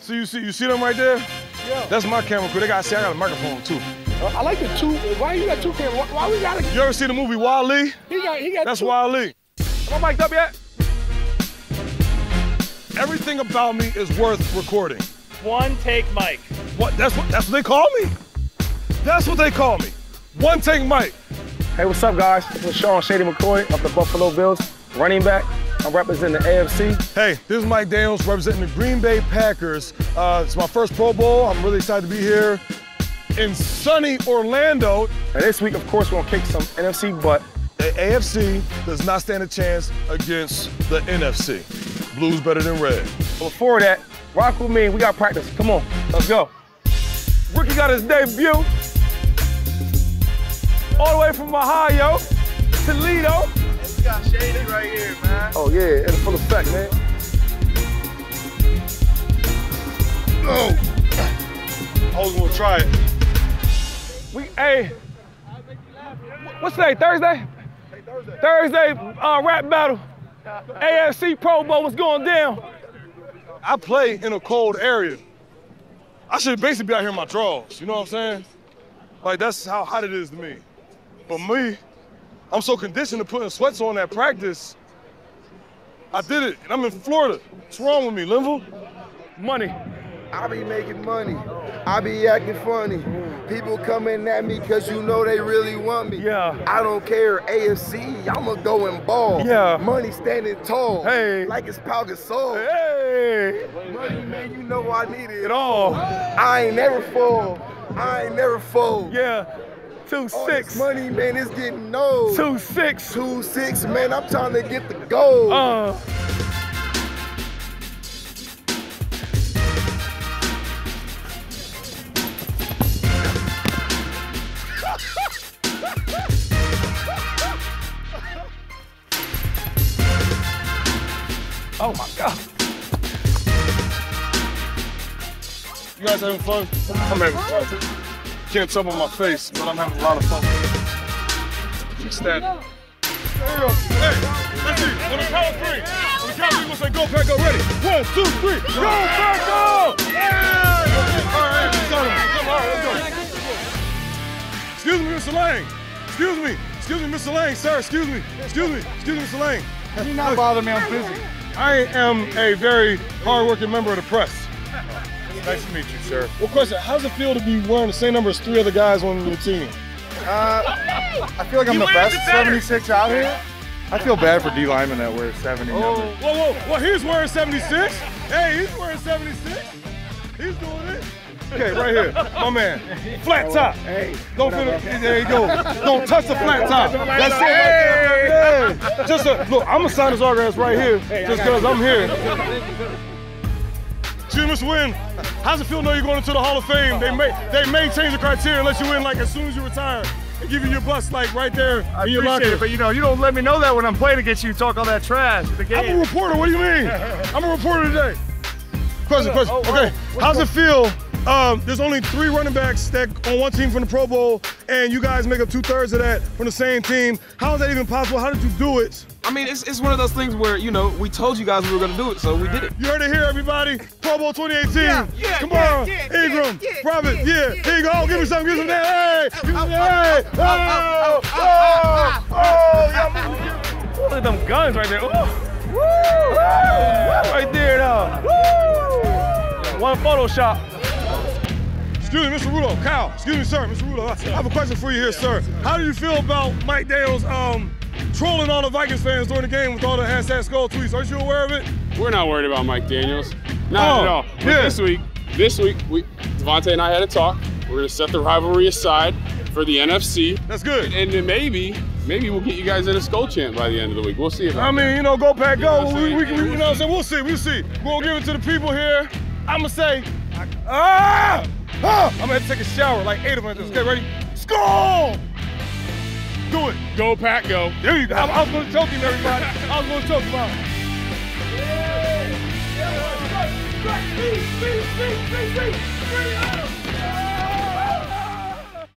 So you see, you see them right there? Yeah. That's my camera crew. They got, see, I got a microphone too. Uh, I like the two. Why you got two cameras? Why, why we got? A... You ever see the movie WALL-E? He got. He got. That's two. WALL-E. Am I mic'd up yet? Everything about me is worth recording. One take Mike. What? That's what. That's what they call me. That's what they call me. One take Mike. Hey, what's up, guys? It's Sean Shady McCoy of the Buffalo Bills, running back. I'm representing the AFC. Hey, this is Mike Daniels representing the Green Bay Packers. Uh, it's my first Pro Bowl. I'm really excited to be here in sunny Orlando. And this week, of course, we're gonna kick some NFC butt. The AFC does not stand a chance against the NFC. Blue's better than red. Before that, rock with me. We got practice. Come on, let's go. Ricky got his debut. All the way from Ohio, Toledo. Yeah, in full effect, man. Oh! I was gonna try it. We hey, what's today? Thursday. Thursday, uh, rap battle. AFC Pro Bowl was going down. I play in a cold area. I should basically be out here in my drawers, you know what I'm saying? Like that's how hot it is to me. But me, I'm so conditioned to putting sweats on at practice. I did it, and I'm in Florida. What's wrong with me, Linville? Money. I be making money. I be acting funny. People coming at me because you know they really want me. Yeah. I don't care. AFC, I'ma go and ball. Yeah. Money standing tall. Hey. Like it's Pau Gasol. Hey, Money, man, you know I need it. it all. I ain't never fall. I ain't never fall. Yeah, two All six, this money, man, it's getting old. two six. Two six, man. I'm trying to get the gold. Uh, oh my God. You guys having fun? I'm having fun. Can't tell by my face, but I'm having a lot of fun. Ecstatic. There you go. Hey, let's see. On the count of three. On the count of three, we'll say go, pack, go. Ready? One, two, three. Go, pack, go! Yeah! All right, come on. Let's go. Excuse me, Mr. Lang. Excuse me. Excuse me, Mr. Lang, sir. Excuse me. Excuse me. Excuse me, Mr. Lang. Do not bother me, I'm busy. I am a very hardworking member of the press. Nice to meet you, sir. Well, question, how does it feel to be wearing the same number as three other guys on your team? Uh, I feel like I'm the best 76 out here. I feel bad for D lineman that wears 70 Whoa, numbers. whoa, whoa. Well, he's wearing 76. Hey, he's wearing 76. He's doing it. Okay, right here, my man. Flat top. Hey, Don't feel it. There you go. Don't touch the flat top. That's it. Hey. Just a, look, I'm gonna sign his autographs right here, just because I'm here. Me, Mr. How's it feel to know you're going into the Hall of Fame? They may they may change the criteria and let you in like as soon as you retire and give you your bus like right there I in your appreciate locker. it, but you know, you don't let me know that when I'm playing against you, talk all that trash the I'm a reporter. What do you mean? I'm a reporter today. Question, oh, question. Oh, Okay, oh, how's it feel? Um, there's only three running backs that on one team from the Pro Bowl, and you guys make up two thirds of that from the same team. How is that even possible? How did you do it? I mean, it's, it's one of those things where, you know, we told you guys we were going to do it, so we did it. You heard it here, everybody. Pro Bowl 2018. Yeah, yeah, Come yeah, on, yeah, Ingram, yeah, yeah, Robert, yeah, yeah. yeah, Here you go. Give me some. Give me some. Hey, give me some. Hey, oh, oh, oh, oh, oh, yeah. Look at them guns right there. Ooh. Woo! Right there, though. Woo! One Photoshop. Excuse me, Mr. Rudolph. Kyle, excuse me, sir. Mr. Rudolph, I have a question for you here, sir. How do you feel about Mike Daniels um, trolling all the Vikings fans during the game with all the hashtag Skol tweets? Aren't you aware of it? We're not worried about Mike Daniels. Not Oh, at all. But yeah. this week, this week, we Devontae and I had a talk. We're gonna set the rivalry aside for the NFC, That's good. and then maybe, maybe we'll get you guys in a Skol chant by the end of the week. We'll see I mean, you know, go pack, go. we, we, can- you know what I'm saying? We'll see, we'll see. We'll give it to the people here. I'm gonna say, ah, ah. I'm gonna have to take a shower, like eight of them. Okay, ready? Skol! Do it. Go Pack, go. There you go. I, I was gonna choke him, everybody. I was gonna choke him out. Speed, speed, speed.